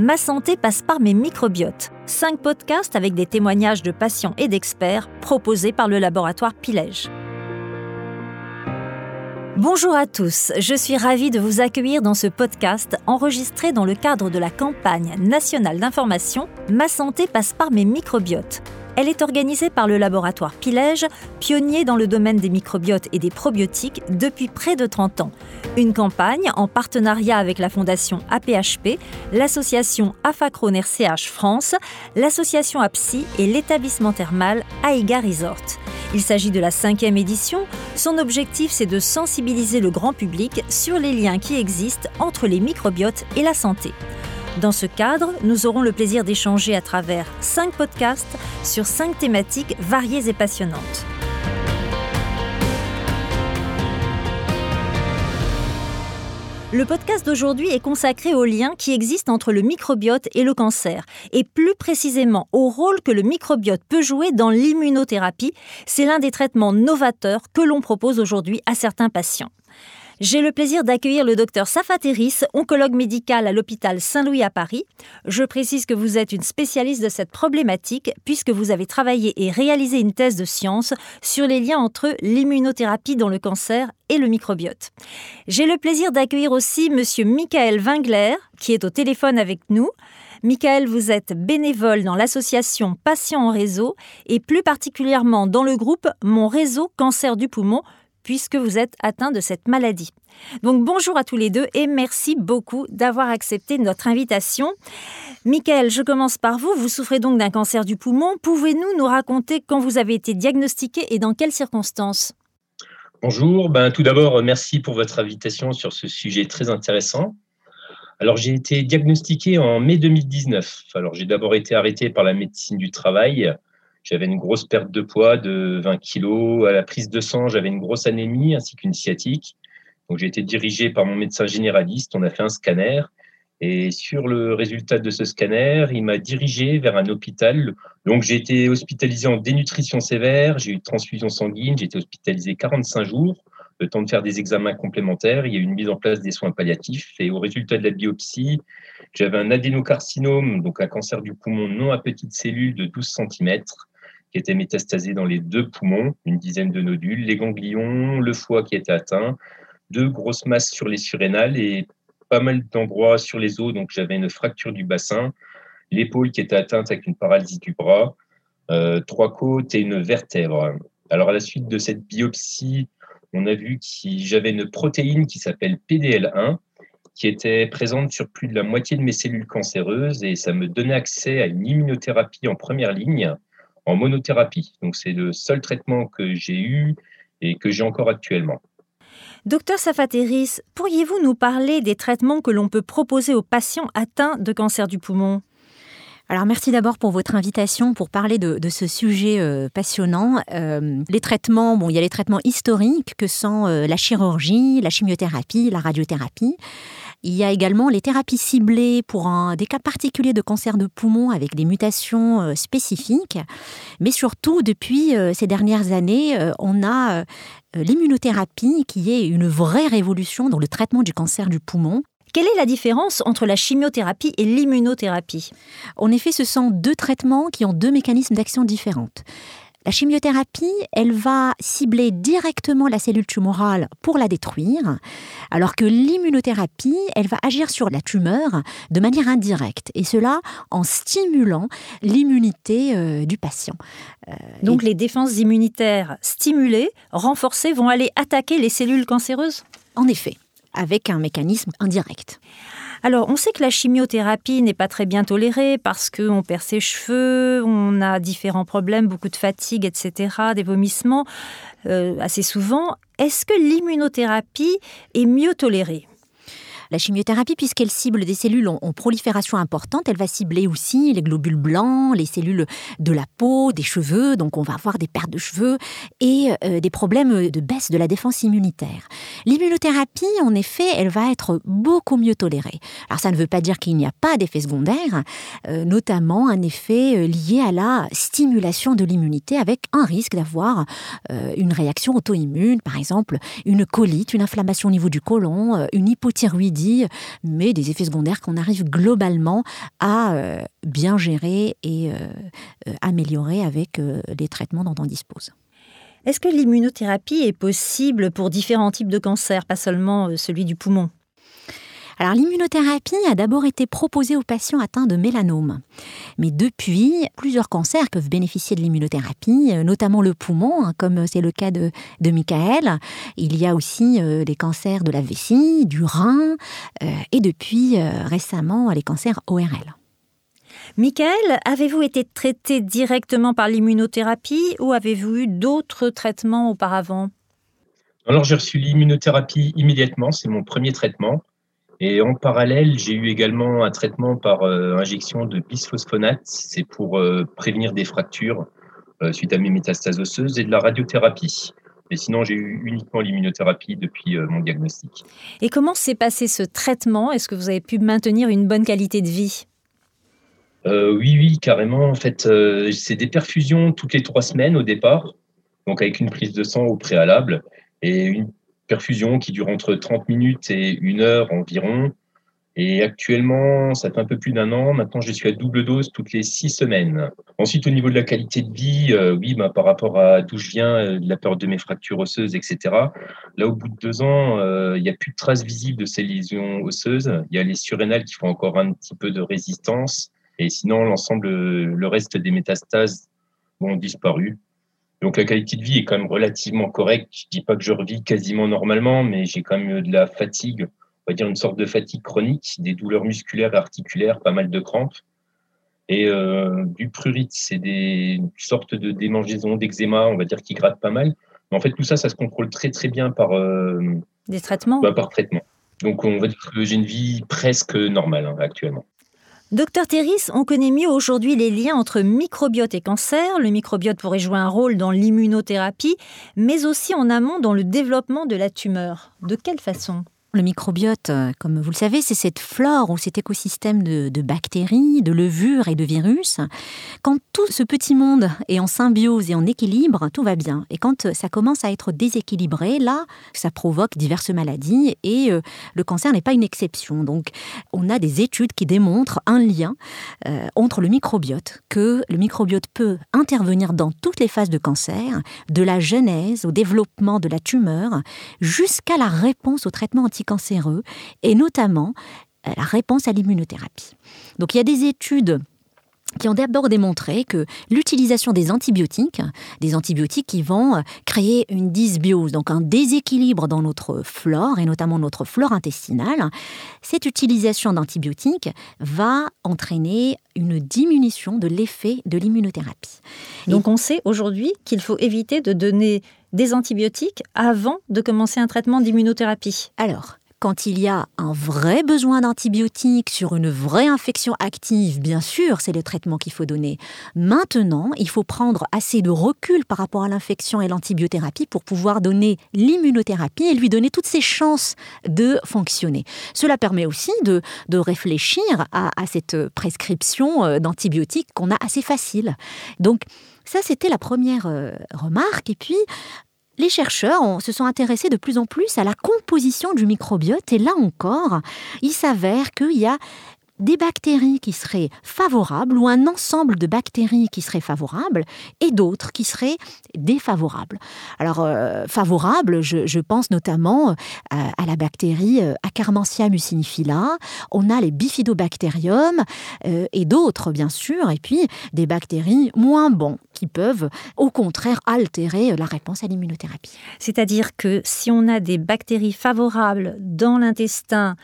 Ma santé passe par mes microbiotes. Cinq podcasts avec des témoignages de patients et d'experts proposés par le laboratoire Pilège. Bonjour à tous, je suis ravie de vous accueillir dans ce podcast enregistré dans le cadre de la campagne nationale d'information Ma santé passe par mes microbiotes elle est organisée par le laboratoire Pilège, pionnier dans le domaine des microbiotes et des probiotiques depuis près de 30 ans. Une campagne en partenariat avec la fondation APHP, l'association Afacron RCH France, l'association APSI et l'établissement thermal AIGA Resort. Il s'agit de la cinquième édition. Son objectif, c'est de sensibiliser le grand public sur les liens qui existent entre les microbiotes et la santé. Dans ce cadre, nous aurons le plaisir d'échanger à travers cinq podcasts sur cinq thématiques variées et passionnantes. Le podcast d'aujourd'hui est consacré aux liens qui existent entre le microbiote et le cancer, et plus précisément au rôle que le microbiote peut jouer dans l'immunothérapie. C'est l'un des traitements novateurs que l'on propose aujourd'hui à certains patients. J'ai le plaisir d'accueillir le docteur Safateris, oncologue médical à l'hôpital Saint-Louis à Paris. Je précise que vous êtes une spécialiste de cette problématique puisque vous avez travaillé et réalisé une thèse de science sur les liens entre l'immunothérapie dans le cancer et le microbiote. J'ai le plaisir d'accueillir aussi monsieur Michael Wingler qui est au téléphone avec nous. Michael, vous êtes bénévole dans l'association Patients en réseau et plus particulièrement dans le groupe Mon réseau cancer du poumon puisque vous êtes atteint de cette maladie. Donc bonjour à tous les deux et merci beaucoup d'avoir accepté notre invitation. Michael, je commence par vous. Vous souffrez donc d'un cancer du poumon. Pouvez-nous nous raconter quand vous avez été diagnostiqué et dans quelles circonstances? Bonjour, ben, tout d'abord merci pour votre invitation sur ce sujet très intéressant. Alors j'ai été diagnostiqué en mai 2019. Alors j'ai d'abord été arrêté par la médecine du travail j'avais une grosse perte de poids de 20 kilos. À la prise de sang, j'avais une grosse anémie ainsi qu'une sciatique. Donc, j'ai été dirigé par mon médecin généraliste. On a fait un scanner. Et sur le résultat de ce scanner, il m'a dirigé vers un hôpital. Donc, j'ai été hospitalisé en dénutrition sévère. J'ai eu transfusion sanguine. J'ai été hospitalisé 45 jours. Le temps de faire des examens complémentaires. Il y a eu une mise en place des soins palliatifs. Et au résultat de la biopsie, j'avais un adénocarcinome, donc un cancer du poumon non à petites cellules de 12 cm qui était métastasé dans les deux poumons, une dizaine de nodules, les ganglions, le foie qui était atteint, deux grosses masses sur les surrénales et pas mal d'endroits sur les os. Donc j'avais une fracture du bassin, l'épaule qui était atteinte avec une paralysie du bras, euh, trois côtes et une vertèbre. Alors à la suite de cette biopsie, on a vu que j'avais une protéine qui s'appelle PDL1 qui était présente sur plus de la moitié de mes cellules cancéreuses et ça me donnait accès à une immunothérapie en première ligne en monothérapie. Donc c'est le seul traitement que j'ai eu et que j'ai encore actuellement. Docteur Safateris, pourriez-vous nous parler des traitements que l'on peut proposer aux patients atteints de cancer du poumon? Alors merci d'abord pour votre invitation pour parler de, ce sujet euh, passionnant. Euh, les traitements, bon, il y a les traitements historiques que sont euh, la chirurgie, la chimiothérapie, la radiothérapie. Il y a également les thérapies ciblées pour un, des cas particuliers de cancer de poumon avec des mutations euh, spécifiques. Mais surtout, depuis euh, ces dernières années, euh, on a l'immunothérapie qui est une vraie révolution dans le traitement du cancer du poumon. Quelle est la différence entre la chimiothérapie et l'immunothérapie? En effet, ce sont deux traitements qui ont deux mécanismes d'action différents. La chimiothérapie, elle va cibler directement la cellule tumorale pour la détruire, alors que l'immunothérapie, elle va agir sur la tumeur de manière indirecte, et cela en stimulant l'immunité euh, du patient. Euh, Donc les défenses immunitaires stimulées, renforcées, vont aller attaquer les cellules cancéreuses? En effet, avec un mécanisme indirect. Alors, on sait que la chimiothérapie n'est pas très bien tolérée parce qu'on perd ses cheveux, on a différents problèmes, beaucoup de fatigue, etc., des vomissements euh, assez souvent. Est-ce que l'immunothérapie est mieux tolérée? La chimiothérapie, puisqu'elle cible des cellules en, prolifération importante, elle va cibler aussi les globules blancs, les cellules de la peau, des cheveux, donc on va avoir des pertes de cheveux et euh, des problèmes de baisse de la défense immunitaire. L'immunothérapie, en effet, elle va être beaucoup mieux tolérée. Alors ça ne veut pas dire qu'il n'y a pas d'effet secondaire, euh, notamment un effet euh, lié à la stimulation de l'immunité avec un risque d'avoir une réaction auto-immune, par exemple une colite, une inflammation au niveau du côlon, une hypothyroïdie mais des effets secondaires qu'on arrive globalement à bien gérer et améliorer avec les traitements dont on dispose. Est-ce que l'immunothérapie est possible pour différents types de cancers, pas seulement celui du poumon? Alors l'immunothérapie a d'abord été proposée aux patients atteints de mélanome. Mais depuis, plusieurs cancers peuvent bénéficier de l'immunothérapie, euh, notamment le poumon, hein, comme c'est le cas de, de Michael. Il y a aussi euh, les cancers de la vessie, du rein, euh, et depuis récemment les cancers ORL. Michael, avez-vous été traité directement par l'immunothérapie ou avez-vous eu d'autres traitements auparavant? Alors j'ai reçu l'immunothérapie immédiatement, c'est mon premier traitement. Et en parallèle, j'ai eu également un traitement par euh, injection de bisphosphonate. C'est pour euh, prévenir des fractures euh, suite à mes métastases osseuses et de la radiothérapie. Mais sinon, j'ai eu uniquement l'immunothérapie depuis mon diagnostic. Et comment s'est passé ce traitement? Est-ce que vous avez pu maintenir une bonne qualité de vie? Oui, oui, carrément. En fait, c'est des perfusions toutes les trois semaines au départ, donc avec une prise de sang au préalable et une perfusion qui dure entre 30 minutes et une heure environ. Et actuellement, ça fait un peu plus d'un an. Maintenant, je suis à double dose toutes les six semaines. Ensuite, au niveau de la qualité de vie, euh, oui, bah, par rapport à d'où je viens, euh, de la peur de mes fractures osseuses, etc. Là, au bout de deux ans, euh, il n'y a plus de traces visibles de ces lésions osseuses. Il y a les surrénales qui font encore un petit peu de résistance. Et sinon, l'ensemble, le reste des métastases ont disparu. Donc la qualité de vie est quand même relativement correcte. Je dis pas que je revis quasiment normalement, mais j'ai quand même de la fatigue, on va dire une sorte de fatigue chronique, des douleurs musculaires et articulaires, pas mal de crampes. Et euh, du prurite, c'est des sortes de démangeaisons, d'eczéma, on va dire, qui grattent pas mal. Mais en fait, tout ça, ça se contrôle très très bien par euh, des traitements? Bah, par traitement. Donc on va dire que j'ai une vie presque normale hein, actuellement. Docteur Terris, on connaît mieux aujourd'hui les liens entre microbiote et cancer. Le microbiote pourrait jouer un rôle dans l'immunothérapie, mais aussi en amont dans le développement de la tumeur. De quelle façon? Le microbiote, euh, comme vous le savez, c'est cette flore ou cet écosystème de, bactéries, de levures et de virus. Quand tout ce petit monde est en symbiose et en équilibre, tout va bien. Et quand ça commence à être déséquilibré, là, ça provoque diverses maladies et euh, le cancer n'est pas une exception. Donc, on a des études qui démontrent un lien euh, entre le microbiote, que le microbiote peut intervenir dans toutes les phases de cancer, de la genèse au développement de la tumeur, jusqu'à la réponse au traitement anti cancéreux et notamment euh, la réponse à l'immunothérapie. Donc il y a des études qui ont d'abord démontré que l'utilisation des antibiotiques, des antibiotiques qui vont euh, créer une dysbiose, donc un déséquilibre dans notre flore et notamment notre flore intestinale, cette utilisation d'antibiotiques va entraîner une diminution de l'effet de l'immunothérapie. Donc on sait aujourd'hui qu'il faut éviter de donner des antibiotiques avant de commencer un traitement d'immunothérapie. Alors, quand il y a un vrai besoin d'antibiotiques sur une vraie infection active, bien sûr, c'est le traitement qu'il faut donner. Maintenant, il faut prendre assez de recul par rapport à l'infection et l'antibiothérapie pour pouvoir donner l'immunothérapie et lui donner toutes ses chances de fonctionner. Cela permet aussi de, réfléchir à, à cette prescription euh, d'antibiotiques qu'on a assez facile. Donc, ça, c'était la première euh, remarque. Et puis, les chercheurs se sont intéressés de plus en plus à la composition du microbiote et là encore, il s'avère qu'il y a des bactéries qui seraient favorables ou un ensemble de bactéries qui seraient favorables et d'autres qui seraient défavorables. Alors, euh, favorables, je, pense notamment euh, à, la bactérie euh, mucinifila, on a les bifidobacterium et d'autres, bien sûr, et puis des bactéries moins bons qui peuvent au contraire altérer la réponse à l'immunothérapie. C'est-à-dire que si on a des bactéries favorables dans l'intestin,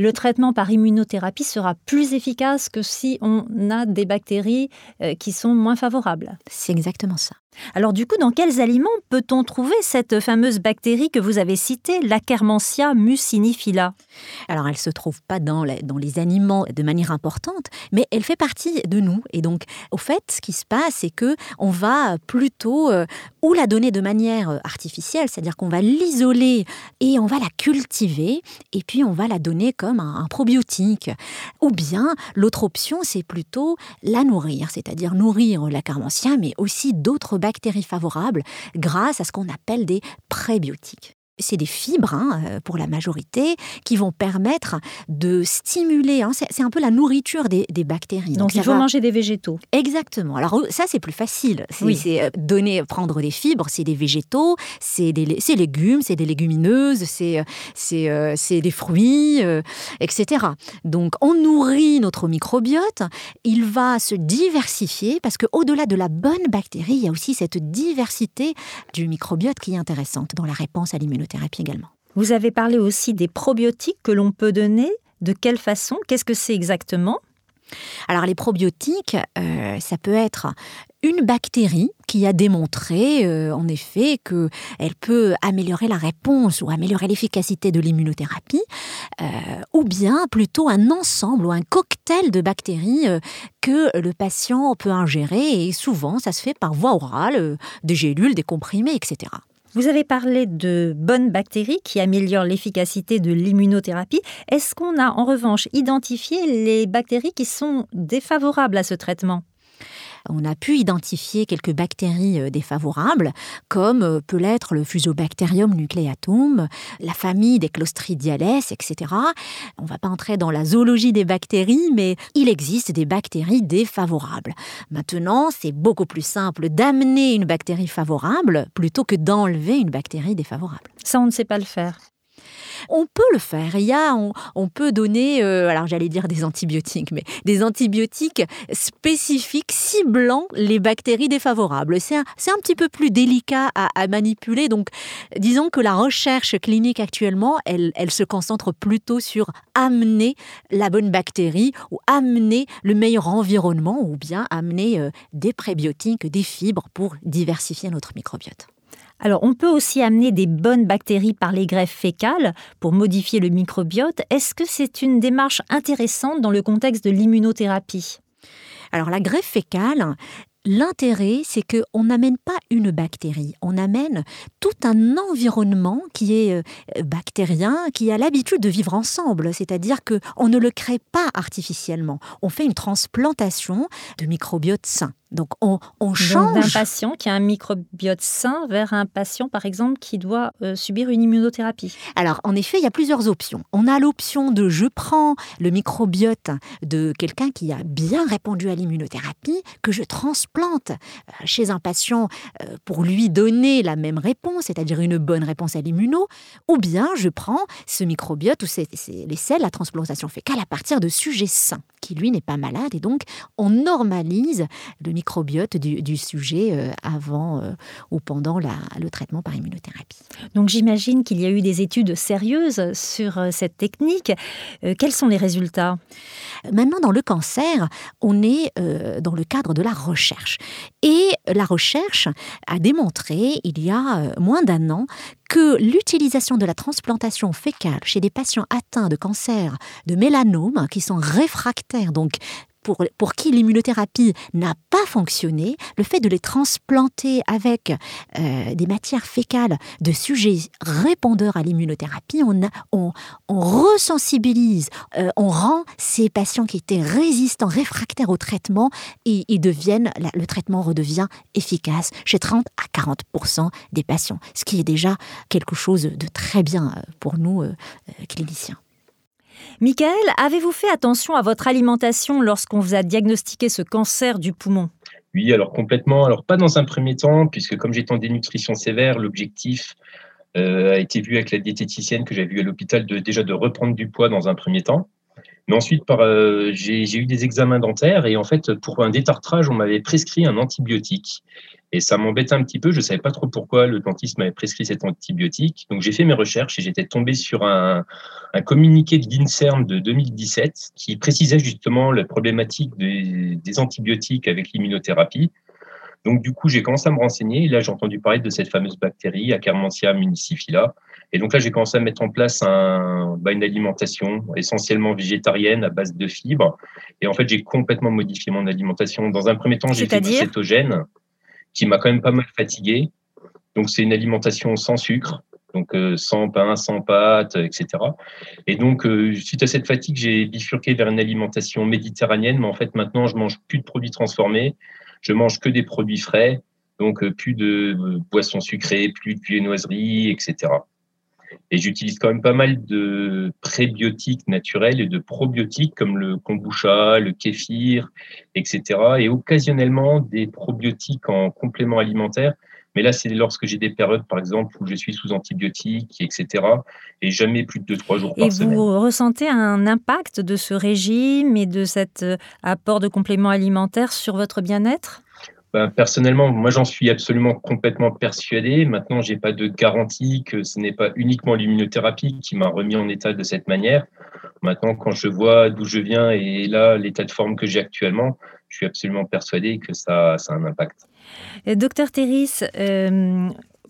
le traitement par immunothérapie sera plus efficace que si on a des bactéries euh, qui sont moins favorables. C'est exactement ça. Alors du coup, dans quels aliments peut-on trouver cette fameuse bactérie que vous avez citée, l'Acarmentia mucinifila? Alors elle ne se trouve pas dans les, dans les aliments de manière importante, mais elle fait partie de nous. Et donc, au fait, ce qui se passe, c'est que on va plutôt euh, ou la donner de manière euh, artificielle, c'est-à-dire qu'on va l'isoler et on va la cultiver, et puis on va la donner comme un, probiotique. Ou bien l'autre option, c'est plutôt la nourrir, c'est-à-dire nourrir l'Acarmentia, mais aussi d'autres bactéries favorables grâce à ce qu'on appelle des prébiotiques. C'est des fibres hein, euh, pour la majorité qui vont permettre de stimuler. Hein, c'est un peu la nourriture des, bactéries. Donc, il faut manger des végétaux. Exactement. Alors ça c'est plus facile. C'est euh, donner, prendre des fibres, c'est des végétaux, c'est des légumes, c'est des légumineuses, c'est des fruits, etc. Donc on nourrit notre microbiote. Il va se diversifier parce que au-delà de la bonne bactérie, il y a aussi cette diversité du microbiote qui est intéressante dans la réponse à l'immunothérapie également. Vous avez parlé aussi des probiotiques que l'on peut donner. De quelle façon? Qu'est-ce que c'est exactement? Alors les probiotiques, euh, ça peut être une bactérie qui a démontré euh, en effet qu'elle peut améliorer la réponse ou améliorer l'efficacité de l'immunothérapie, euh, ou bien plutôt un ensemble ou un cocktail de bactéries que le patient peut ingérer et souvent ça se fait par voie orale, des gélules, des comprimés, etc. Vous avez parlé de bonnes bactéries qui améliorent l'efficacité de l'immunothérapie. Est-ce qu'on a en revanche identifié les bactéries qui sont défavorables à ce traitement? On a pu identifier quelques bactéries euh, défavorables, comme euh, peut l'être le Fusobacterium nucleatum, la famille des Clostridiales, etc. On ne va pas entrer dans la zoologie des bactéries, mais il existe des bactéries défavorables. Maintenant, c'est beaucoup plus simple d'amener une bactérie favorable plutôt que d'enlever une bactérie défavorable. Ça, on ne sait pas le faire. On peut le faire. Il y a, on, peut donner, euh, alors j'allais dire des antibiotiques, mais des antibiotiques spécifiques ciblant les bactéries défavorables. C'est un, un, petit peu plus délicat à, manipuler. Donc, disons que la recherche clinique actuellement, elle, elle se concentre plutôt sur amener la bonne bactérie ou amener le meilleur environnement ou bien amener euh, des prébiotiques, des fibres pour diversifier notre microbiote. Alors, on peut aussi amener des bonnes bactéries par les greffes fécales pour modifier le microbiote. Est-ce que c'est une démarche intéressante dans le contexte de l'immunothérapie? Alors la greffe fécale, L'intérêt, c'est qu'on n'amène pas une bactérie, on amène tout un environnement qui est euh, bactérien, qui a l'habitude de vivre ensemble, c'est-à-dire que on ne le crée pas artificiellement. On fait une transplantation de microbiote sain. Donc on, change d'un patient qui a un microbiote sain vers un patient par exemple qui doit euh, subir une immunothérapie. Alors en effet, il y a plusieurs options. On a l'option de je prends le microbiote de quelqu'un qui a bien répondu à l'immunothérapie que je transplante euh, chez un patient euh, pour lui donner la même réponse, c'est-à-dire une bonne réponse à l'immuno, ou bien je prends ce microbiote ou les selles, la transplantation fécale à partir de sujets sains qui lui n'est pas malade et donc on normalise le microbiote du, sujet euh, avant euh, ou pendant le traitement par immunothérapie. Donc j'imagine qu'il y a eu des études sérieuses sur euh, cette technique. quels sont les résultats? Maintenant, dans le cancer, on est dans le cadre de la recherche. Et la recherche a démontré, il y a moins d'un an, que l'utilisation de la transplantation fécale chez des patients atteints de cancer de mélanome, qui sont réfractaires, donc pour, qui l'immunothérapie n'a pas fonctionné, le fait de les transplanter avec euh, des matières fécales de sujets répondeurs à l'immunothérapie, on, resensibilise, euh, on rend ces patients qui étaient résistants, réfractaires au traitement, et ils deviennent, le traitement redevient efficace chez 30 à 40% des patients, ce qui est déjà quelque chose de très bien euh, pour nous, cliniciens. Michael, avez-vous fait attention à votre alimentation lorsqu'on vous a diagnostiqué ce cancer du poumon? Oui, alors complètement. Alors pas dans un premier temps, puisque comme j'étais en dénutrition sévère, l'objectif euh, a été vu avec la diététicienne que j'ai vue à l'hôpital de déjà de reprendre du poids dans un premier temps. Mais ensuite, euh, j'ai eu des examens dentaires et en fait, pour un détartrage, on m'avait prescrit un antibiotique. Et ça m'embêtait un petit peu. Je ne savais pas trop pourquoi le dentiste m'avait prescrit cet antibiotique. Donc j'ai fait mes recherches et j'étais tombé sur un, un communiqué de l'INSERM de 2017 qui précisait justement la problématique des, des antibiotiques avec l'immunothérapie. Donc du coup, j'ai commencé à me renseigner et là j'ai entendu parler de cette fameuse bactérie, Akkermansia municiphala. Et donc là, j'ai commencé à mettre en place un, bah, une alimentation essentiellement végétarienne à base de fibres. Et en fait, j'ai complètement modifié mon alimentation. Dans un premier temps, j'ai fait cétogène qui m'a quand même pas mal fatigué. Donc, c'est une alimentation sans sucre, donc euh, sans pain, sans pâtes, etc. Et donc, euh, suite à cette fatigue, j'ai bifurqué vers une alimentation méditerranéenne, mais en fait, maintenant, je mange plus de produits transformés, je mange que des produits frais, donc euh, plus de boissons sucrées, plus de viennoiseries, etc. Et j'utilise quand même pas mal de prébiotiques naturels et de probiotiques comme le kombucha, le kéfir, etc. Et occasionnellement des probiotiques en complément alimentaire. Mais là, c'est lorsque j'ai des périodes, par exemple, où je suis sous antibiotiques, etc. Et jamais plus de 2-3 jours par semaine. Et vous ressentez un impact de ce régime et de cet euh, apport de compléments alimentaires sur votre bien-être? Ben, personnellement, moi j'en suis absolument complètement persuadé. Maintenant, j'ai pas de garantie que ce n'est pas uniquement l'immunothérapie qui m'a remis en état de cette manière. Maintenant, quand je vois d'où je viens et là l'état de forme que j'ai actuellement, je suis absolument persuadé que ça, ça a un impact. Euh, docteur Terris, euh,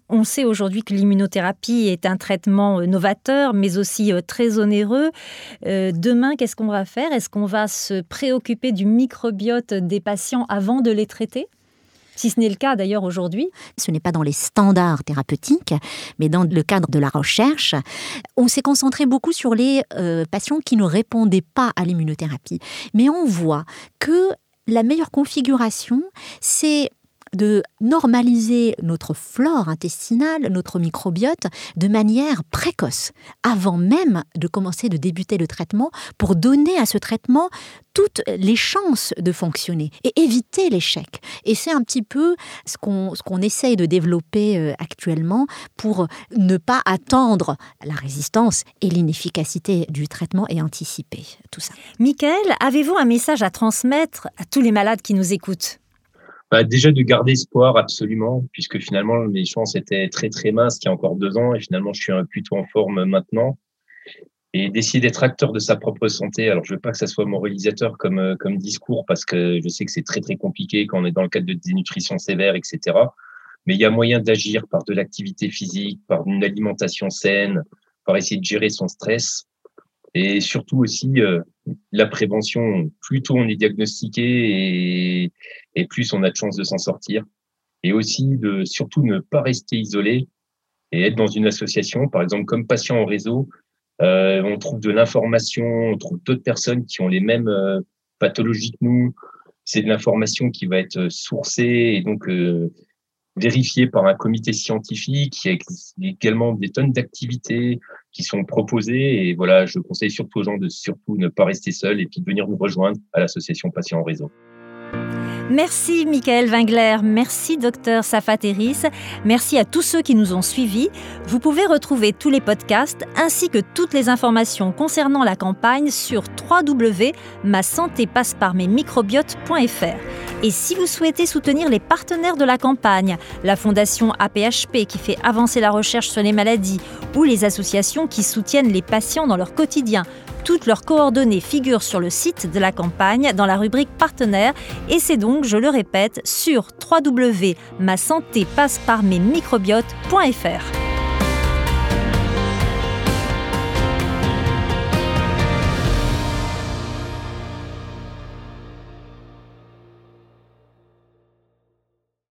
on sait aujourd'hui que l'immunothérapie est un traitement euh, novateur, mais aussi très onéreux. demain, qu'est-ce qu'on va faire? Est-ce qu'on va se préoccuper du microbiote des patients avant de les traiter? Si ce n'est le cas d'ailleurs aujourd'hui. Ce n'est pas dans les standards thérapeutiques, mais dans le cadre de la recherche. On s'est concentré beaucoup sur les euh, patients qui ne répondaient pas à l'immunothérapie. Mais on voit que la meilleure configuration, c'est de normaliser notre flore intestinale, notre microbiote, de manière précoce, avant même de commencer de débuter le traitement, pour donner à ce traitement toutes les chances de fonctionner et éviter l'échec. Et c'est un petit peu ce qu'on ce essaye de développer euh, actuellement pour ne pas attendre la résistance et l'inefficacité du traitement et anticiper tout ça. Michael, avez-vous un message à transmettre à tous les malades qui nous écoutent? Bah, déjà de garder espoir absolument, puisque finalement les chances étaient très très minces il y a encore deux ans et finalement je suis plutôt en forme maintenant. Et d'essayer d'être acteur de sa propre santé. Alors je veux pas que ça soit moralisateur comme euh, comme discours parce que je sais que c'est très très compliqué quand on est dans le cadre de dénutrition sévère, etc. Mais il y a moyen d'agir par de l'activité physique, par une alimentation saine, par essayer de gérer son stress et surtout aussi euh, la prévention. Plus tôt on est diagnostiqué et, et plus on a de chances de s'en sortir. Et aussi de surtout ne pas rester isolé et être dans une association, par exemple comme patient en réseau. Euh, on trouve de l'information, on trouve d'autres personnes qui ont les mêmes euh, pathologies que nous. C'est de l'information qui va être sourcée et donc euh, vérifié par un comité scientifique. Il y a également des tonnes d'activités qui sont proposées. Et voilà, je conseille surtout aux gens de surtout ne pas rester seuls et puis de venir nous rejoindre à l'association Patients en Réseau. Merci Michael Wingler, merci docteur Safateris, merci à tous ceux qui nous ont suivis. Vous pouvez retrouver tous les podcasts ainsi que toutes les informations concernant la campagne sur www.masantépasseparmesmicrobiotes.fr. Et si vous souhaitez soutenir les partenaires de la campagne, la fondation APHP qui fait avancer la recherche sur les maladies ou les associations qui soutiennent les patients dans leur quotidien, toutes leurs coordonnées figurent sur le site de la campagne dans la rubrique partenaires et c'est donc, je le répète, sur www.masantépasseparmesmicrobiotes.fr.